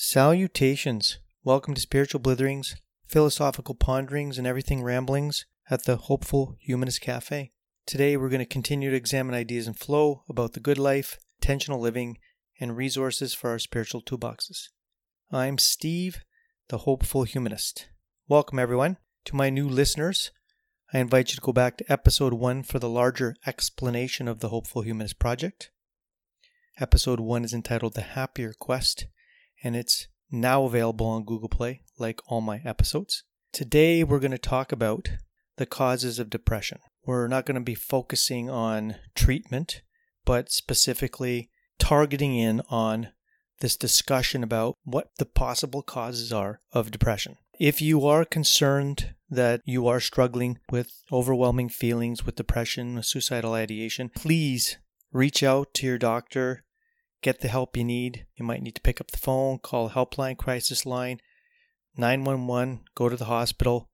Salutations. Welcome to Spiritual Blitherings, Philosophical Ponderings, and Everything Ramblings at the Hopeful Humanist Cafe. Today we're going to continue to examine ideas and flow about the good life, intentional living, and resources for our spiritual toolboxes. I'm Steve, the Hopeful Humanist. Welcome, everyone. To my new listeners, I invite you to go back to episode one for the larger explanation of the Hopeful Humanist Project. Episode one is entitled The Happier Quest and it's now available on Google Play, like all my episodes. Today, we're going to talk about the causes of depression. We're not going to be focusing on treatment, but specifically targeting in on this discussion about what the possible causes are of depression. If you are concerned that you are struggling with overwhelming feelings with depression, suicidal ideation, please reach out to your doctor get the help you need. You might need to pick up the phone, call helpline crisis line, 911, go to the hospital,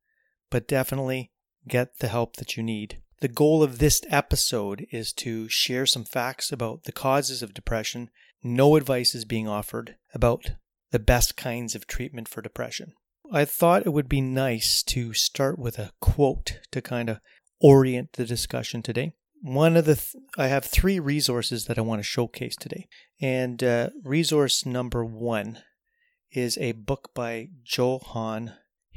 but definitely get the help that you need. The goal of this episode is to share some facts about the causes of depression. No advice is being offered about the best kinds of treatment for depression. I thought it would be nice to start with a quote to kind of orient the discussion today one of the th- I have three resources that I want to showcase today, and uh, resource number one is a book by Johann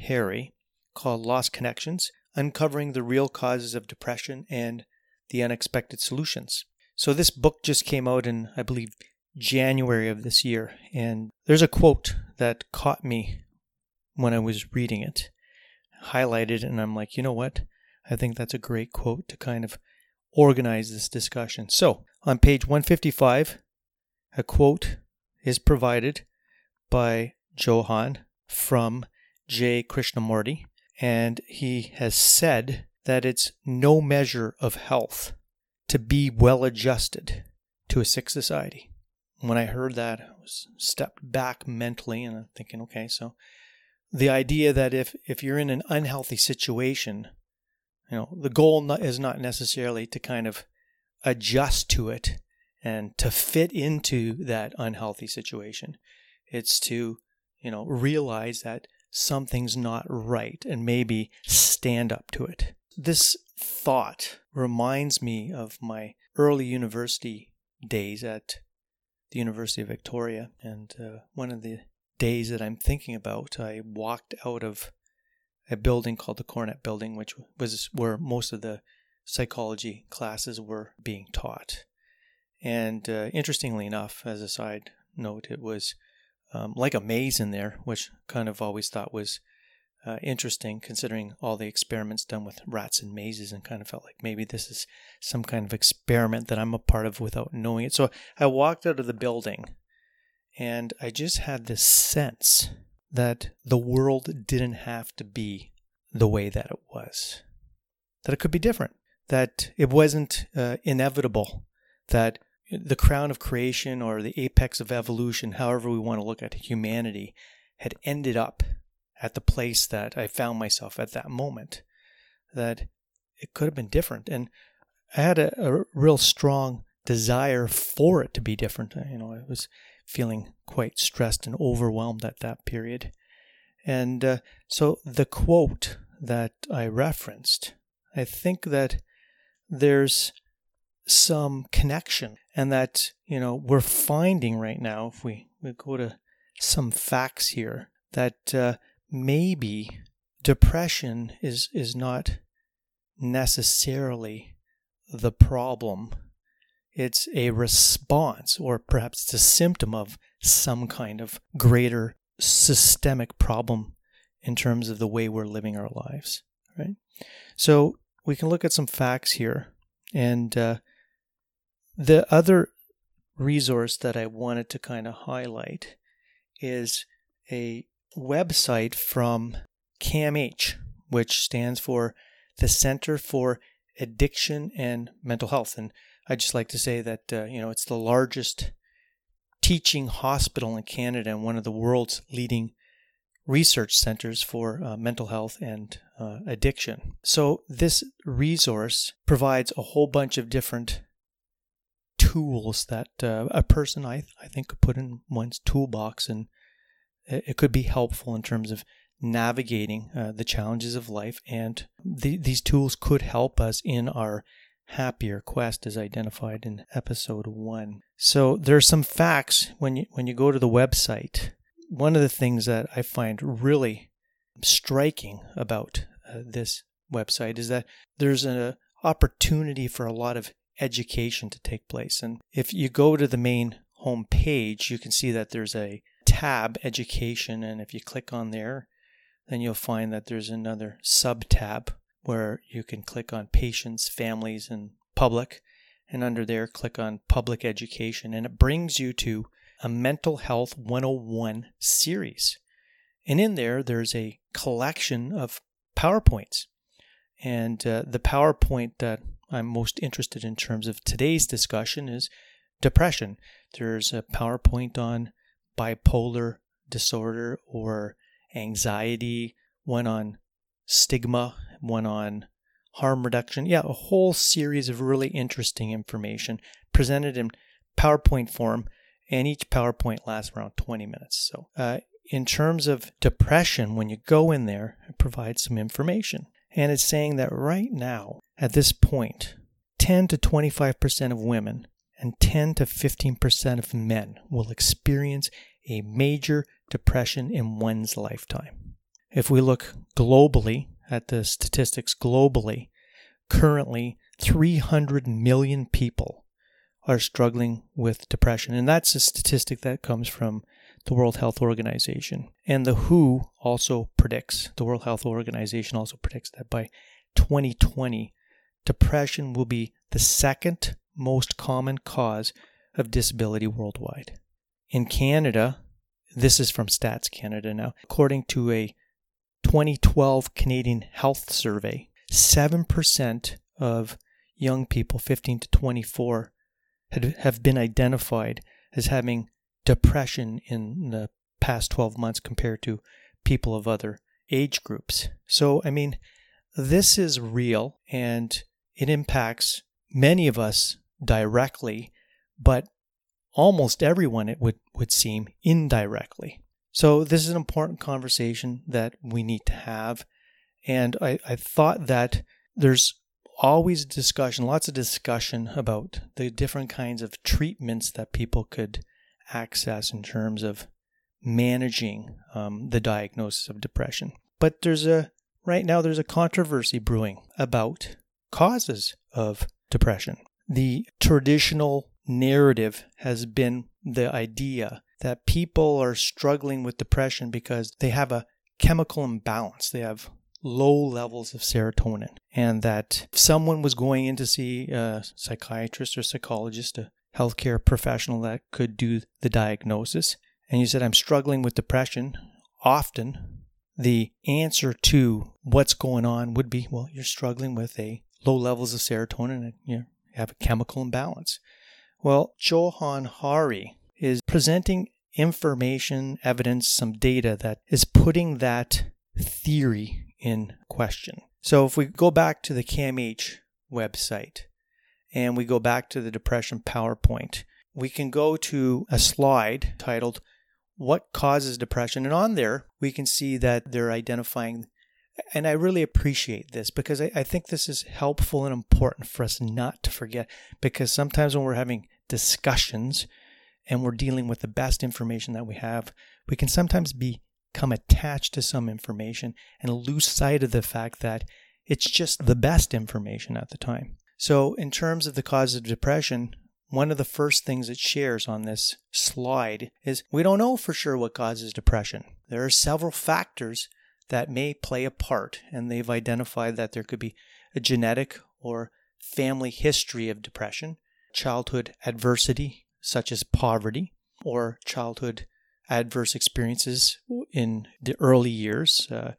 Hari called Lost Connections: Uncovering the Real Causes of Depression and the Unexpected Solutions. So this book just came out in I believe January of this year, and there's a quote that caught me when I was reading it, highlighted, and I'm like, you know what? I think that's a great quote to kind of organize this discussion. So, on page 155, a quote is provided by Johann from J. Krishnamurti, and he has said that it's no measure of health to be well adjusted to a sick society. When I heard that, I was stepped back mentally and I'm thinking, okay, so the idea that if, if you're in an unhealthy situation, you know, the goal is not necessarily to kind of adjust to it and to fit into that unhealthy situation. It's to, you know, realize that something's not right and maybe stand up to it. This thought reminds me of my early university days at the University of Victoria. And uh, one of the days that I'm thinking about, I walked out of a building called the Cornett Building, which was where most of the psychology classes were being taught. And uh, interestingly enough, as a side note, it was um, like a maze in there, which kind of always thought was uh, interesting considering all the experiments done with rats and mazes and kind of felt like maybe this is some kind of experiment that I'm a part of without knowing it. So I walked out of the building and I just had this sense that the world didn't have to be the way that it was, that it could be different, that it wasn't uh, inevitable, that the crown of creation or the apex of evolution, however we want to look at humanity, had ended up at the place that I found myself at that moment, that it could have been different. And I had a, a real strong desire for it to be different. You know, it was feeling quite stressed and overwhelmed at that period. And uh, so the quote that I referenced, I think that there's some connection and that, you know, we're finding right now, if we, we go to some facts here, that uh, maybe depression is, is not necessarily the problem it's a response, or perhaps it's a symptom of some kind of greater systemic problem in terms of the way we're living our lives, right? So we can look at some facts here. And uh, the other resource that I wanted to kind of highlight is a website from CAMH, which stands for the Center for Addiction and Mental Health. And I'd just like to say that uh, you know it's the largest teaching hospital in Canada and one of the world's leading research centers for uh, mental health and uh, addiction. So this resource provides a whole bunch of different tools that uh, a person I I think could put in one's toolbox and it could be helpful in terms of navigating uh, the challenges of life. And the, these tools could help us in our happier quest as identified in episode one. So there are some facts when you, when you go to the website. One of the things that I find really striking about uh, this website is that there's an opportunity for a lot of education to take place. And if you go to the main home page, you can see that there's a tab, Education, and if you click on there, then you'll find that there's another sub tab where you can click on Patients, Families, and Public. And under there, click on Public Education, and it brings you to a Mental Health 101 series. And in there, there's a collection of PowerPoints. And uh, the PowerPoint that I'm most interested in terms of today's discussion is depression. There's a PowerPoint on bipolar disorder or anxiety, one on stigma, one on harm reduction. Yeah, a whole series of really interesting information presented in PowerPoint form, and each PowerPoint lasts around 20 minutes. So, uh, in terms of depression, when you go in there, it provides some information. And it's saying that right now, at this point, 10 to 25% of women and 10 to 15% of men will experience a major depression in one's lifetime. If we look globally at the statistics globally, currently 300 million people are struggling with depression. And that's a statistic that comes from the World Health Organization. And the WHO also predicts, the World Health Organization also predicts that by 2020, depression will be the second most common cause of disability worldwide. In Canada, this is from Stats Canada now, according to a 2012 Canadian Health Survey, 7% of young people 15 to 24 had, have been identified as having depression in the past 12 months compared to people of other age groups. So, I mean, this is real and it impacts many of us directly, but almost everyone, it would, would seem, indirectly. So, this is an important conversation that we need to have. And I, I thought that there's always discussion, lots of discussion about the different kinds of treatments that people could access in terms of managing um, the diagnosis of depression. But there's a right now there's a controversy brewing about causes of depression the traditional narrative has been the idea that people are struggling with depression because they have a chemical imbalance. They have low levels of serotonin. And that if someone was going in to see a psychiatrist or psychologist, a healthcare professional that could do the diagnosis, and you said, I'm struggling with depression, often the answer to what's going on would be, well, you're struggling with a low levels of serotonin and you're have a chemical imbalance. Well, Johann Hari is presenting information, evidence, some data that is putting that theory in question. So if we go back to the CAMH website and we go back to the depression PowerPoint, we can go to a slide titled What Causes Depression? And on there, we can see that they're identifying and I really appreciate this because I, I, think this is helpful and important for us not to forget. Because sometimes when we're having discussions and we're dealing with the best information that we have, we can sometimes become attached to some information and lose sight of the fact that it's just the best information at the time. So, in terms of the cause of depression, one of the first things it shares on this slide is we don't know for sure what causes depression. There are several factors that may play a part, and they've identified that there could be a genetic or family history of depression, childhood adversity, such as poverty, or childhood adverse experiences in the early years, uh,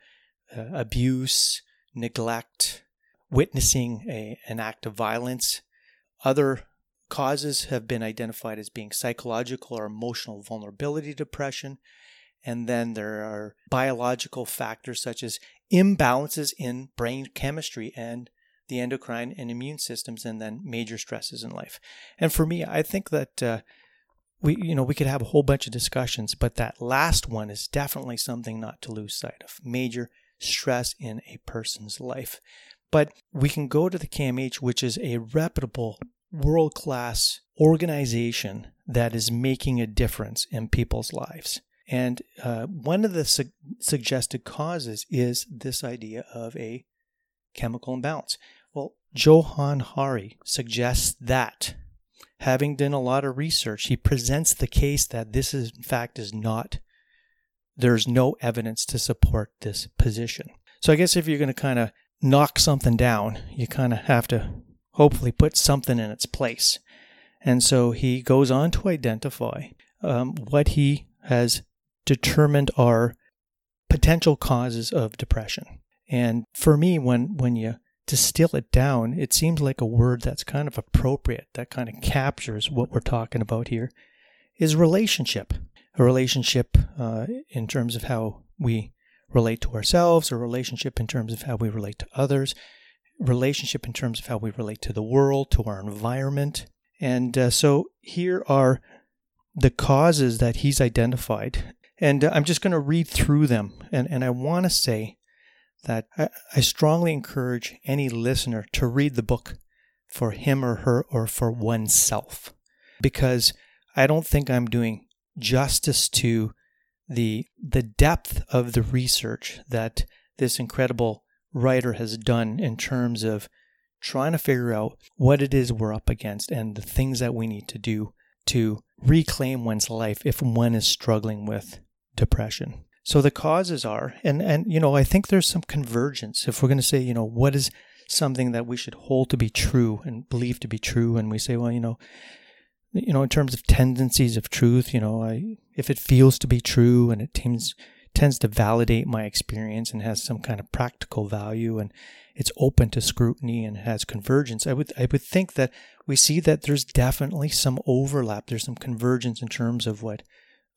uh, abuse, neglect, witnessing a, an act of violence. Other causes have been identified as being psychological or emotional vulnerability depression, and then there are biological factors such as imbalances in brain chemistry and the endocrine and immune systems, and then major stresses in life. And for me, I think that uh, we you know we could have a whole bunch of discussions, but that last one is definitely something not to lose sight of. Major stress in a person's life. But we can go to the CAMH, which is a reputable, world class organization that is making a difference in people's lives. And uh, one of the su- suggested causes is this idea of a chemical imbalance. Well, Johann Hari suggests that. Having done a lot of research, he presents the case that this is, in fact, is not, there's no evidence to support this position. So I guess if you're going to kind of knock something down, you kind of have to hopefully put something in its place. And so he goes on to identify um, what he has determined are potential causes of depression. And for me, when, when you distill it down, it seems like a word that's kind of appropriate, that kind of captures what we're talking about here, is relationship. A relationship uh, in terms of how we relate to ourselves, a relationship in terms of how we relate to others, relationship in terms of how we relate to the world, to our environment. And uh, so here are the causes that he's identified. And uh, I'm just going to read through them. And, and I want to say that I, I strongly encourage any listener to read the book for him or her or for oneself because I don't think I'm doing justice to the the depth of the research that this incredible writer has done in terms of trying to figure out what it is we're up against and the things that we need to do to reclaim one's life if one is struggling with depression. So the causes are, and, and, you know, I think there's some convergence. If we're going to say, you know, what is something that we should hold to be true and believe to be true, and we say, well, you know, you know, in terms of tendencies of truth, you know, I, if it feels to be true and it tends, tends to validate my experience and has some kind of practical value and it's open to scrutiny and has convergence, I would, I would think that we see that there's definitely some overlap. There's some convergence in terms of what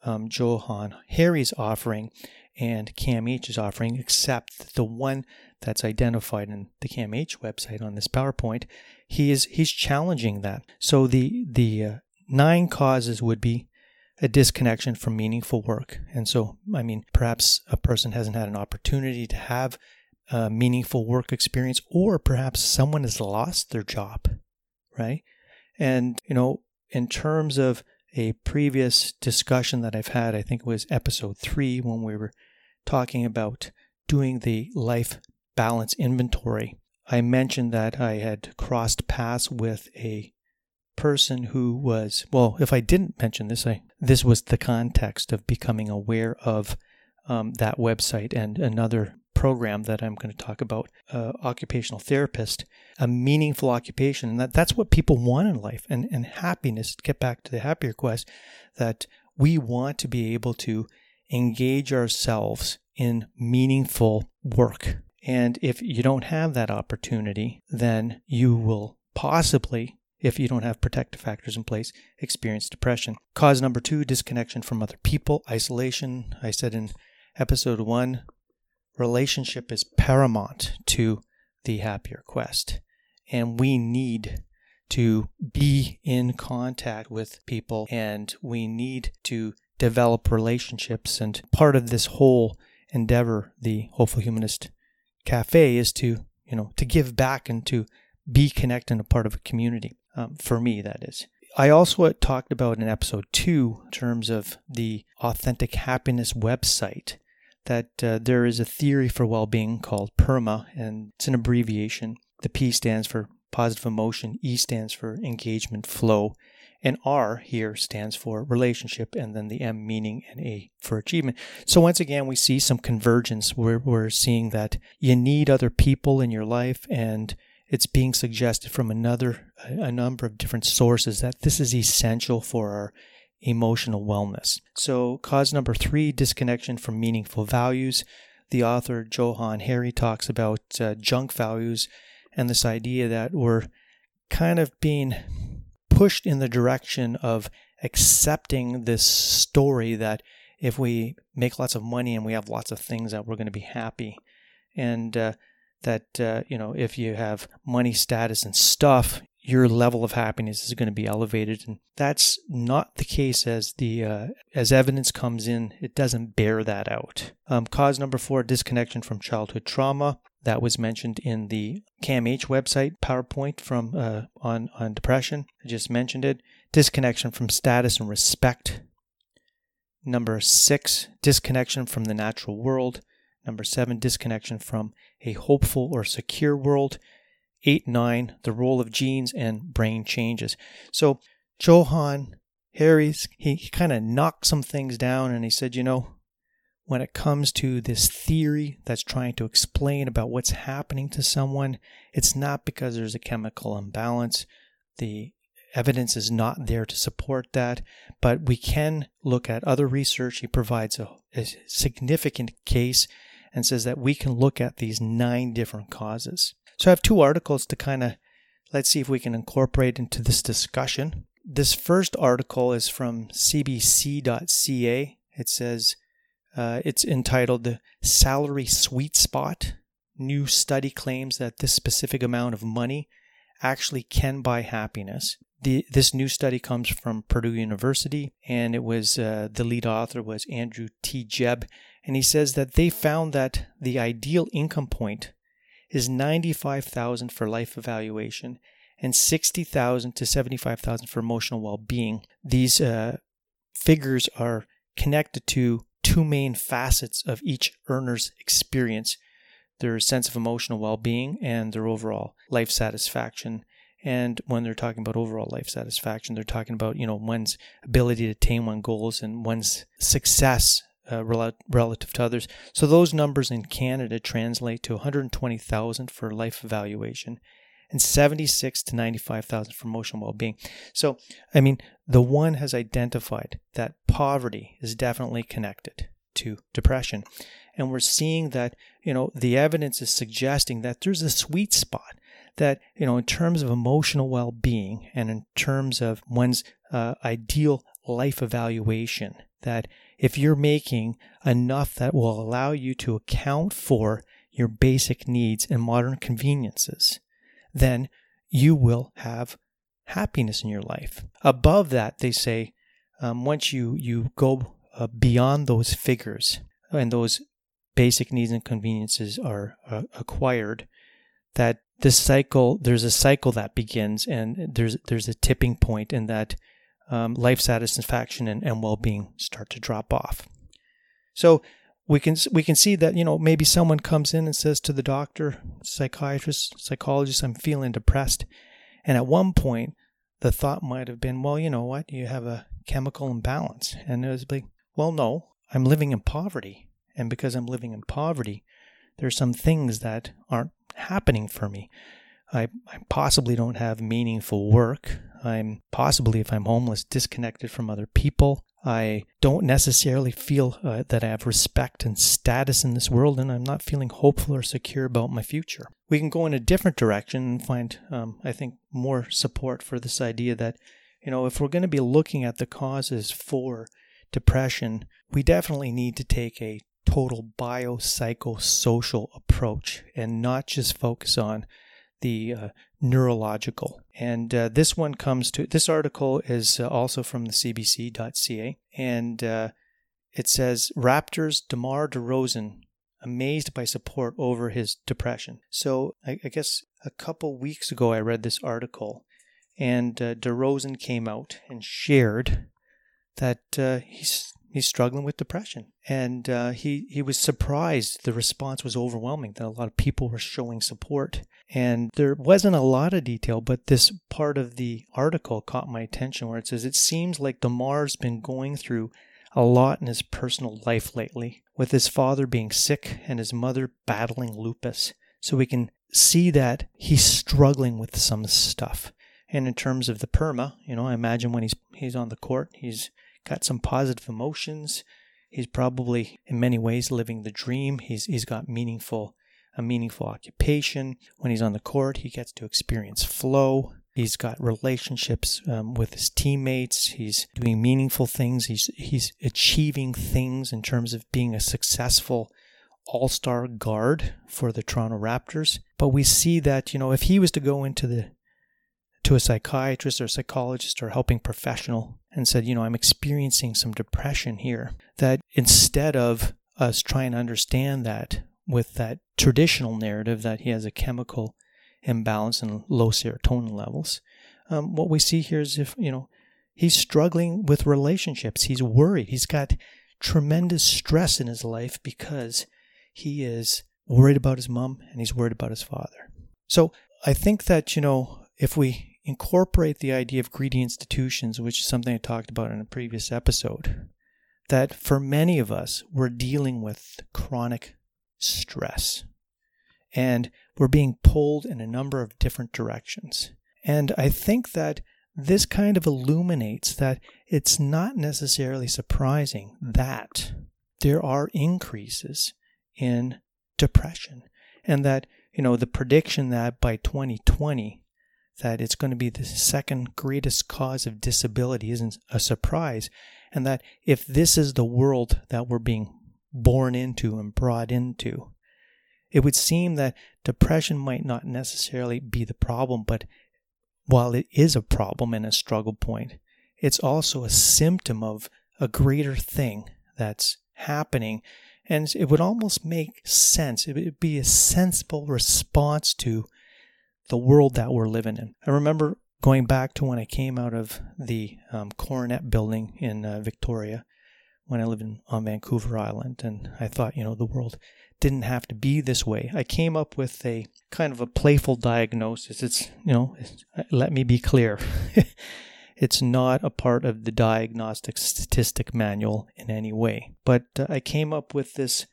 um, Johann Hari's offering and CAMH is offering, except the one that's identified in the CAMH website on this PowerPoint, he is he's challenging that. So the the uh, nine causes would be a disconnection from meaningful work, and so I mean perhaps a person hasn't had an opportunity to have a meaningful work experience, or perhaps someone has lost their job, right? And you know, in terms of a previous discussion that I've had. I think it was episode three when we were talking about doing the life balance inventory. I mentioned that I had crossed paths with a person who was well if i didn't mention this i this was the context of becoming aware of um, that website and another program that I'm going to talk about, uh, occupational therapist, a meaningful occupation. And that, that's what people want in life and, and happiness. Get back to the happier quest that we want to be able to engage ourselves in meaningful work. And if you don't have that opportunity, then you will possibly, if you don't have protective factors in place, experience depression. Cause number two disconnection from other people, isolation. I said in episode one, relationship is paramount to the happier quest. And we need to be in contact with people and we need to develop relationships. And part of this whole endeavor, the Hopeful Humanist Cafe, is to, you know, to give back and to be connected and a part of a community. Um, for me, that is. I also talked about in episode two in terms of the Authentic Happiness website that uh, there is a theory for well being called PERMA, and it's an abbreviation. The P stands for positive emotion, E stands for engagement flow, and R here stands for relationship, and then the M meaning and A for achievement. So once again, we see some convergence where we're seeing that you need other people in your life, and it's being suggested from another a number of different sources that this is essential for our emotional wellness. So, cause number three disconnection from meaningful values. The author Johann Hari talks about uh, junk values and this idea that we're kind of being pushed in the direction of accepting this story that if we make lots of money and we have lots of things that we're going to be happy and uh, that uh, you know if you have money status and stuff your level of happiness is going to be elevated and that's not the case as the uh, as evidence comes in it doesn't bear that out um, cause number four disconnection from childhood trauma that was mentioned in the CAMH website PowerPoint from uh, on on depression. I just mentioned it. Disconnection from status and respect. Number six, disconnection from the natural world. Number seven, disconnection from a hopeful or secure world. Eight, nine, the role of genes and brain changes. So Johann Hari's, he, he kind of knocked some things down and he said, you know, when it comes to this theory that's trying to explain about what's happening to someone, it's not because there's a chemical imbalance. The evidence is not there to support that, but we can look at other research. He provides a, a significant case and says that we can look at these nine different causes. So I have two articles to kind of let's see if we can incorporate into this discussion. This first article is from cbc.ca. It says uh, it's entitled The Salary Sweet Spot. New study claims that this specific amount of money actually can buy happiness. The, this new study comes from Purdue University, and it was uh, the lead author was Andrew T. Jebb, and he says that they found that the ideal income point is 95,000 for life evaluation and 60,000 to 75,000 for emotional well-being. These uh, figures are connected to two main facets of each earner's experience their sense of emotional well being and their overall life satisfaction. And when they're talking about overall life satisfaction, they're talking about, you know, one's ability to attain one's goals and one's success uh, rel- relative to others. So those numbers in Canada translate to 120,000 for life evaluation and 76 to 95,000 for emotional well-being. So, I mean, the one has identified that poverty is definitely connected to depression. And we're seeing that, you know, the evidence is suggesting that there's a sweet spot that, you know, in terms of emotional well-being and in terms of one's uh, ideal life evaluation, that if you're making enough that will allow you to account for your basic needs and modern conveniences, then you will have happiness in your life. Above that, they say, um, once you, you go uh, beyond those figures and those basic needs and conveniences are uh, acquired, that this cycle, there's a cycle that begins and there's, there's a tipping point in that um, life satisfaction and, and well-being start to drop off. So we can we can see that you know maybe someone comes in and says to the doctor, psychiatrist, psychologist, I'm feeling depressed, and at one point the thought might have been, well, you know what, you have a chemical imbalance, and it was like, well, no, I'm living in poverty, and because I'm living in poverty, there's some things that aren't happening for me. I, I possibly don't have meaningful work. I'm possibly, if I'm homeless, disconnected from other people. I don't necessarily feel uh, that I have respect and status in this world, and I'm not feeling hopeful or secure about my future. We can go in a different direction and find, um, I think, more support for this idea that, you know, if we're going to be looking at the causes for depression, we definitely need to take a total biopsychosocial approach and not just focus on the uh, neurological. And uh, this one comes to this article is uh, also from the CBC.ca, and uh, it says Raptors DeMar DeRozan amazed by support over his depression. So I, I guess a couple weeks ago I read this article, and uh, DeRozan came out and shared that uh, he's he's struggling with depression, and uh, he he was surprised. The response was overwhelming. That a lot of people were showing support, and there wasn't a lot of detail. But this part of the article caught my attention, where it says it seems like DeMar's been going through a lot in his personal life lately, with his father being sick and his mother battling lupus. So we can see that he's struggling with some stuff. And in terms of the PERMA, you know, I imagine when he's he's on the court, he's got some positive emotions. He's probably in many ways living the dream. He's he's got meaningful a meaningful occupation. When he's on the court, he gets to experience flow. He's got relationships um, with his teammates. He's doing meaningful things. He's he's achieving things in terms of being a successful all-star guard for the Toronto Raptors. But we see that you know if he was to go into the to a psychiatrist or psychologist or helping professional and said, you know, I'm experiencing some depression here, that instead of us trying to understand that with that traditional narrative that he has a chemical imbalance and low serotonin levels, um, what we see here is if, you know, he's struggling with relationships. He's worried. He's got tremendous stress in his life because he is worried about his mom and he's worried about his father. So I think that, you know, if we incorporate the idea of greedy institutions, which is something I talked about in a previous episode, that for many of us, we're dealing with chronic stress and we're being pulled in a number of different directions. And I think that this kind of illuminates that it's not necessarily surprising that there are increases in depression and that you know the prediction that by 2020 that it's going to be the second greatest cause of disability isn't a surprise and that if this is the world that we're being born into and brought into it would seem that depression might not necessarily be the problem but while it is a problem and a struggle point, it's also a symptom of a greater thing that's happening. And it would almost make sense. It would be a sensible response to the world that we're living in. I remember going back to when I came out of the um, Cornett building in uh, Victoria when I lived in, on Vancouver Island. And I thought, you know, the world didn't have to be this way. I came up with a kind of a playful diagnosis. It's, you know, uh, let me be clear. it's not a part of the diagnostic statistic manual in any way. But uh, I came up with this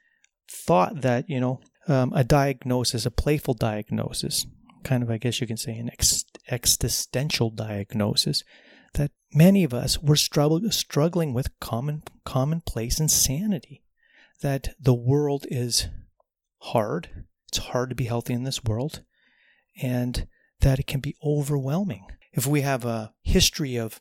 thought that, you know, um, a diagnosis, a playful diagnosis, kind of, I guess you can say, an ex- existential diagnosis, that many of us were strugg- struggling with common commonplace insanity that the world is hard. It's hard to be healthy in this world, and that it can be overwhelming. If we have a history of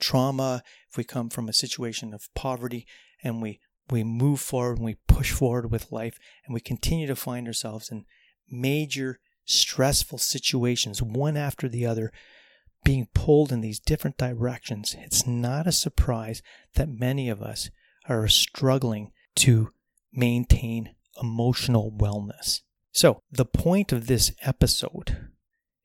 trauma, if we come from a situation of poverty and we, we move forward and we push forward with life and we continue to find ourselves in major stressful situations, one after the other, being pulled in these different directions, it's not a surprise that many of us are struggling to maintain emotional wellness. So, the point of this episode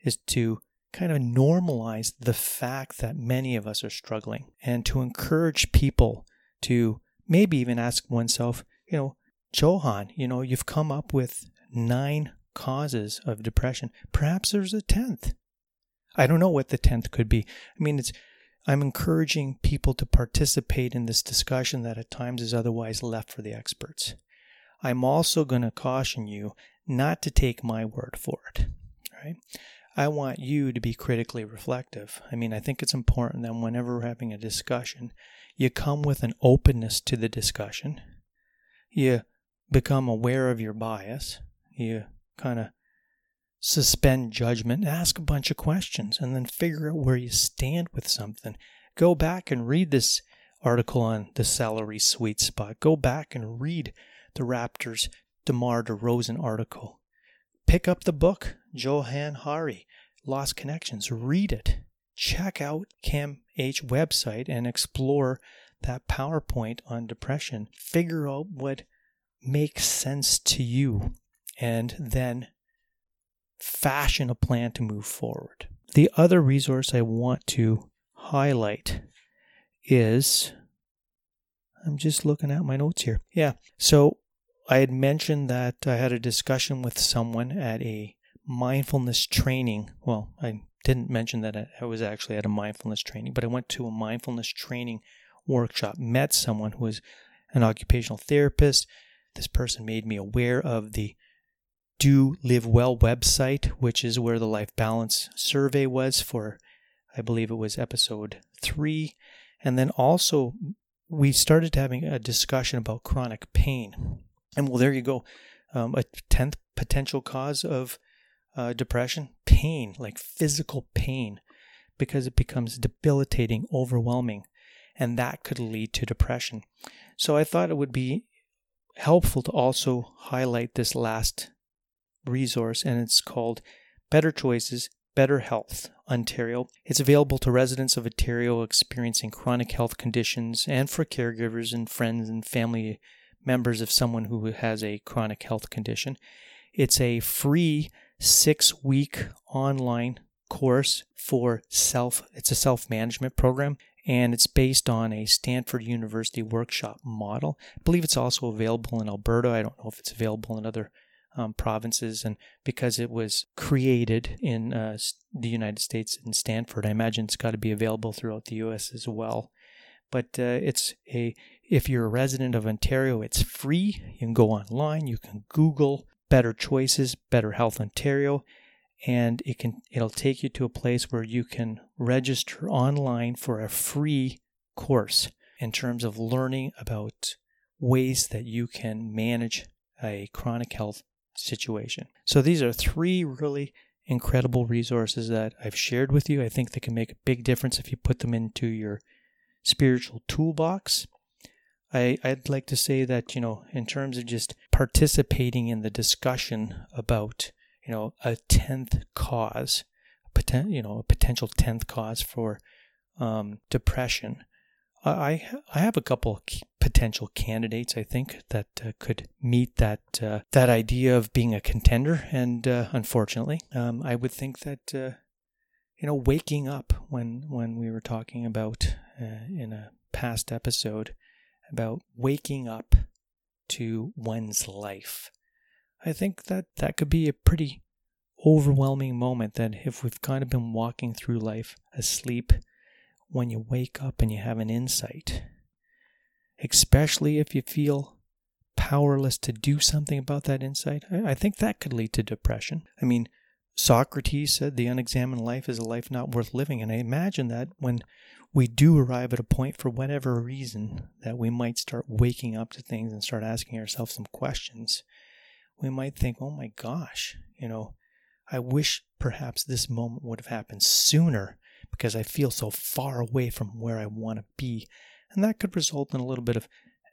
is to kind of normalize the fact that many of us are struggling and to encourage people to maybe even ask oneself, you know, Johann, you know, you've come up with nine causes of depression. Perhaps there's a tenth. I don't know what the tenth could be. I mean, it's I'm encouraging people to participate in this discussion that at times is otherwise left for the experts. I'm also going to caution you not to take my word for it. Right? I want you to be critically reflective. I mean, I think it's important that whenever we're having a discussion, you come with an openness to the discussion. You become aware of your bias. You kind of suspend judgment, ask a bunch of questions, and then figure out where you stand with something. Go back and read this article on the salary sweet spot. Go back and read the Raptors' DeMar DeRozan article. Pick up the book, Johann Hari, Lost Connections. Read it. Check out CAMH website and explore that PowerPoint on depression. Figure out what makes sense to you and then fashion a plan to move forward. The other resource I want to highlight is I'm just looking at my notes here. Yeah. So I had mentioned that I had a discussion with someone at a mindfulness training. Well, I didn't mention that I was actually at a mindfulness training, but I went to a mindfulness training workshop, met someone who was an occupational therapist. This person made me aware of the Do Live Well website, which is where the life balance survey was for, I believe it was episode three. And then also, we started having a discussion about chronic pain. And well, there you go. Um, a tenth potential cause of uh, depression pain, like physical pain, because it becomes debilitating, overwhelming, and that could lead to depression. So I thought it would be helpful to also highlight this last resource, and it's called Better Choices, Better Health Ontario. It's available to residents of Ontario experiencing chronic health conditions and for caregivers and friends and family members of someone who has a chronic health condition. It's a free six week online course for self, it's a self management program and it's based on a Stanford University workshop model. I believe it's also available in Alberta. I don't know if it's available in other um, provinces. And because it was created in uh, the United States in Stanford, I imagine it's got to be available throughout the U.S. as well. But uh, it's a if you're a resident of Ontario, it's free. You can go online. You can Google Better Choices, Better Health Ontario, and it can it'll take you to a place where you can register online for a free course in terms of learning about ways that you can manage a chronic health situation. So these are three really incredible resources that I've shared with you. I think they can make a big difference if you put them into your spiritual toolbox. I, I'd like to say that, you know, in terms of just participating in the discussion about, you know, a tenth cause, a poten- you know, a potential tenth cause for um, depression, I I have a couple potential candidates I think that uh, could meet that uh, that idea of being a contender, and uh, unfortunately, um, I would think that uh, you know waking up when when we were talking about uh, in a past episode about waking up to one's life. I think that that could be a pretty overwhelming moment that if we've kind of been walking through life asleep when you wake up and you have an insight, especially if you feel powerless to do something about that insight. I, think that could lead to depression. I mean, Socrates said the unexamined life is a life not worth living. And I imagine that when we do arrive at a point, for whatever reason, that we might start waking up to things and start asking ourselves some questions, we might think, oh my gosh, you know, I wish perhaps this moment would have happened sooner because I feel so far away from where I want to be. And that could result in a little bit of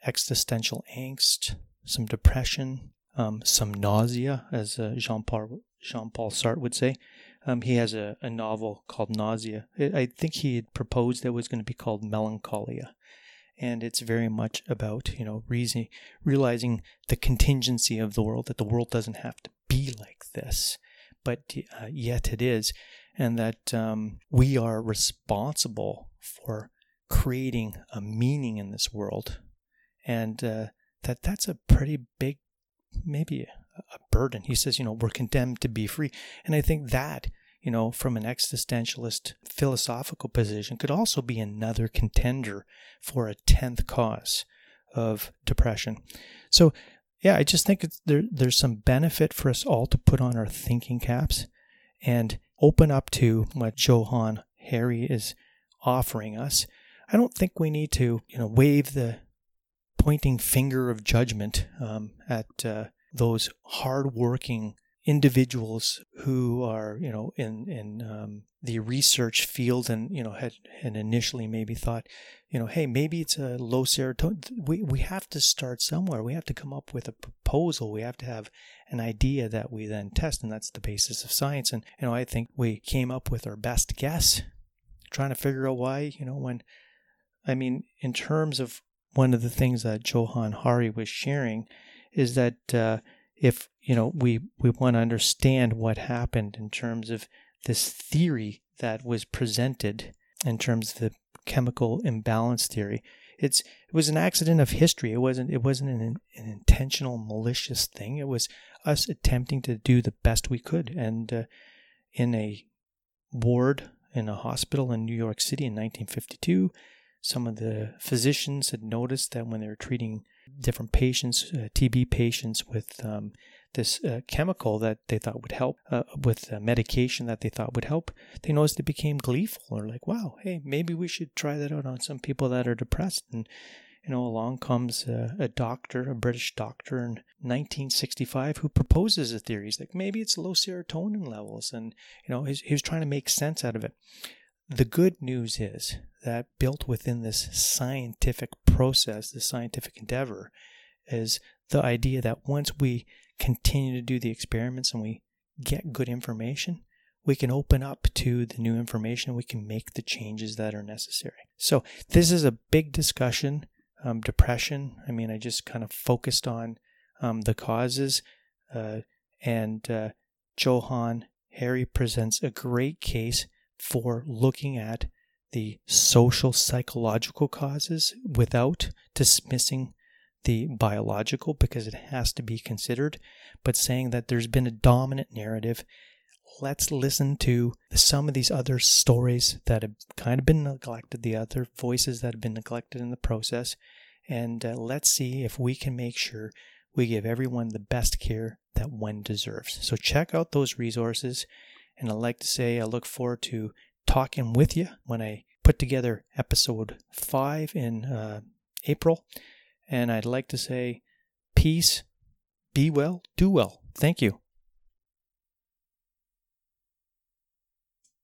existential angst, some depression, um, some nausea, as uh, Jean Paul Jean Paul Sartre would say. Um, he has a, a novel called Nausea. I think he had proposed that it was going to be called Melancholia, and it's very much about you know reason, realizing the contingency of the world that the world doesn't have to be like this, but uh, yet it is, and that um, we are responsible for creating a meaning in this world, and uh, that that's a pretty big, maybe a, burden. He says, you know, we're condemned to be free, and I think that you know, from an existentialist philosophical position, could also be another contender for a tenth cause of depression. So, yeah, I just think there, there's some benefit for us all to put on our thinking caps and open up to what Johann Hari is offering us. I don't think we need to, you know, wave the pointing finger of judgment um, at uh, those hardworking individuals who are, you know, in in um, the research field and you know had and initially maybe thought, you know, hey, maybe it's a low serotonin. We we have to start somewhere. We have to come up with a proposal. We have to have an idea that we then test, and that's the basis of science. And you know, I think we came up with our best guess, trying to figure out why. You know, when I mean, in terms of one of the things that Johann Hari was sharing, is that uh, if you know we we want to understand what happened in terms of this theory that was presented in terms of the chemical imbalance theory. It's it was an accident of history. It wasn't it wasn't an, an intentional malicious thing. It was us attempting to do the best we could. And uh, in a ward in a hospital in New York City in 1952, some of the physicians had noticed that when they were treating different patients, uh, TB patients, with um, this uh, chemical that they thought would help, uh, with medication that they thought would help, they noticed they became gleeful or like, wow, hey, maybe we should try that out on some people that are depressed. And, you know, along comes a, a doctor, a British doctor in 1965 who proposes a theory. He's like, maybe it's low serotonin levels. And, you know, he was trying to make sense out of it. The good news is that built within this scientific process, this scientific endeavor, is the idea that once we continue to do the experiments and we get good information, we can open up to the new information. We can make the changes that are necessary. So, this is a big discussion. Um, depression. I mean, I just kind of focused on um, the causes. Uh, and uh, Johann Hari presents a great case for looking at the social psychological causes without dismissing the biological because it has to be considered, but saying that there's been a dominant narrative. Let's listen to some of these other stories that have kind of been neglected, the other voices that have been neglected in the process, and uh, let's see if we can make sure we give everyone the best care that one deserves. So check out those resources, and I'd like to say I look forward to talking with you when I put together episode five in uh, April. And I'd like to say, peace, be well, do well. Thank you.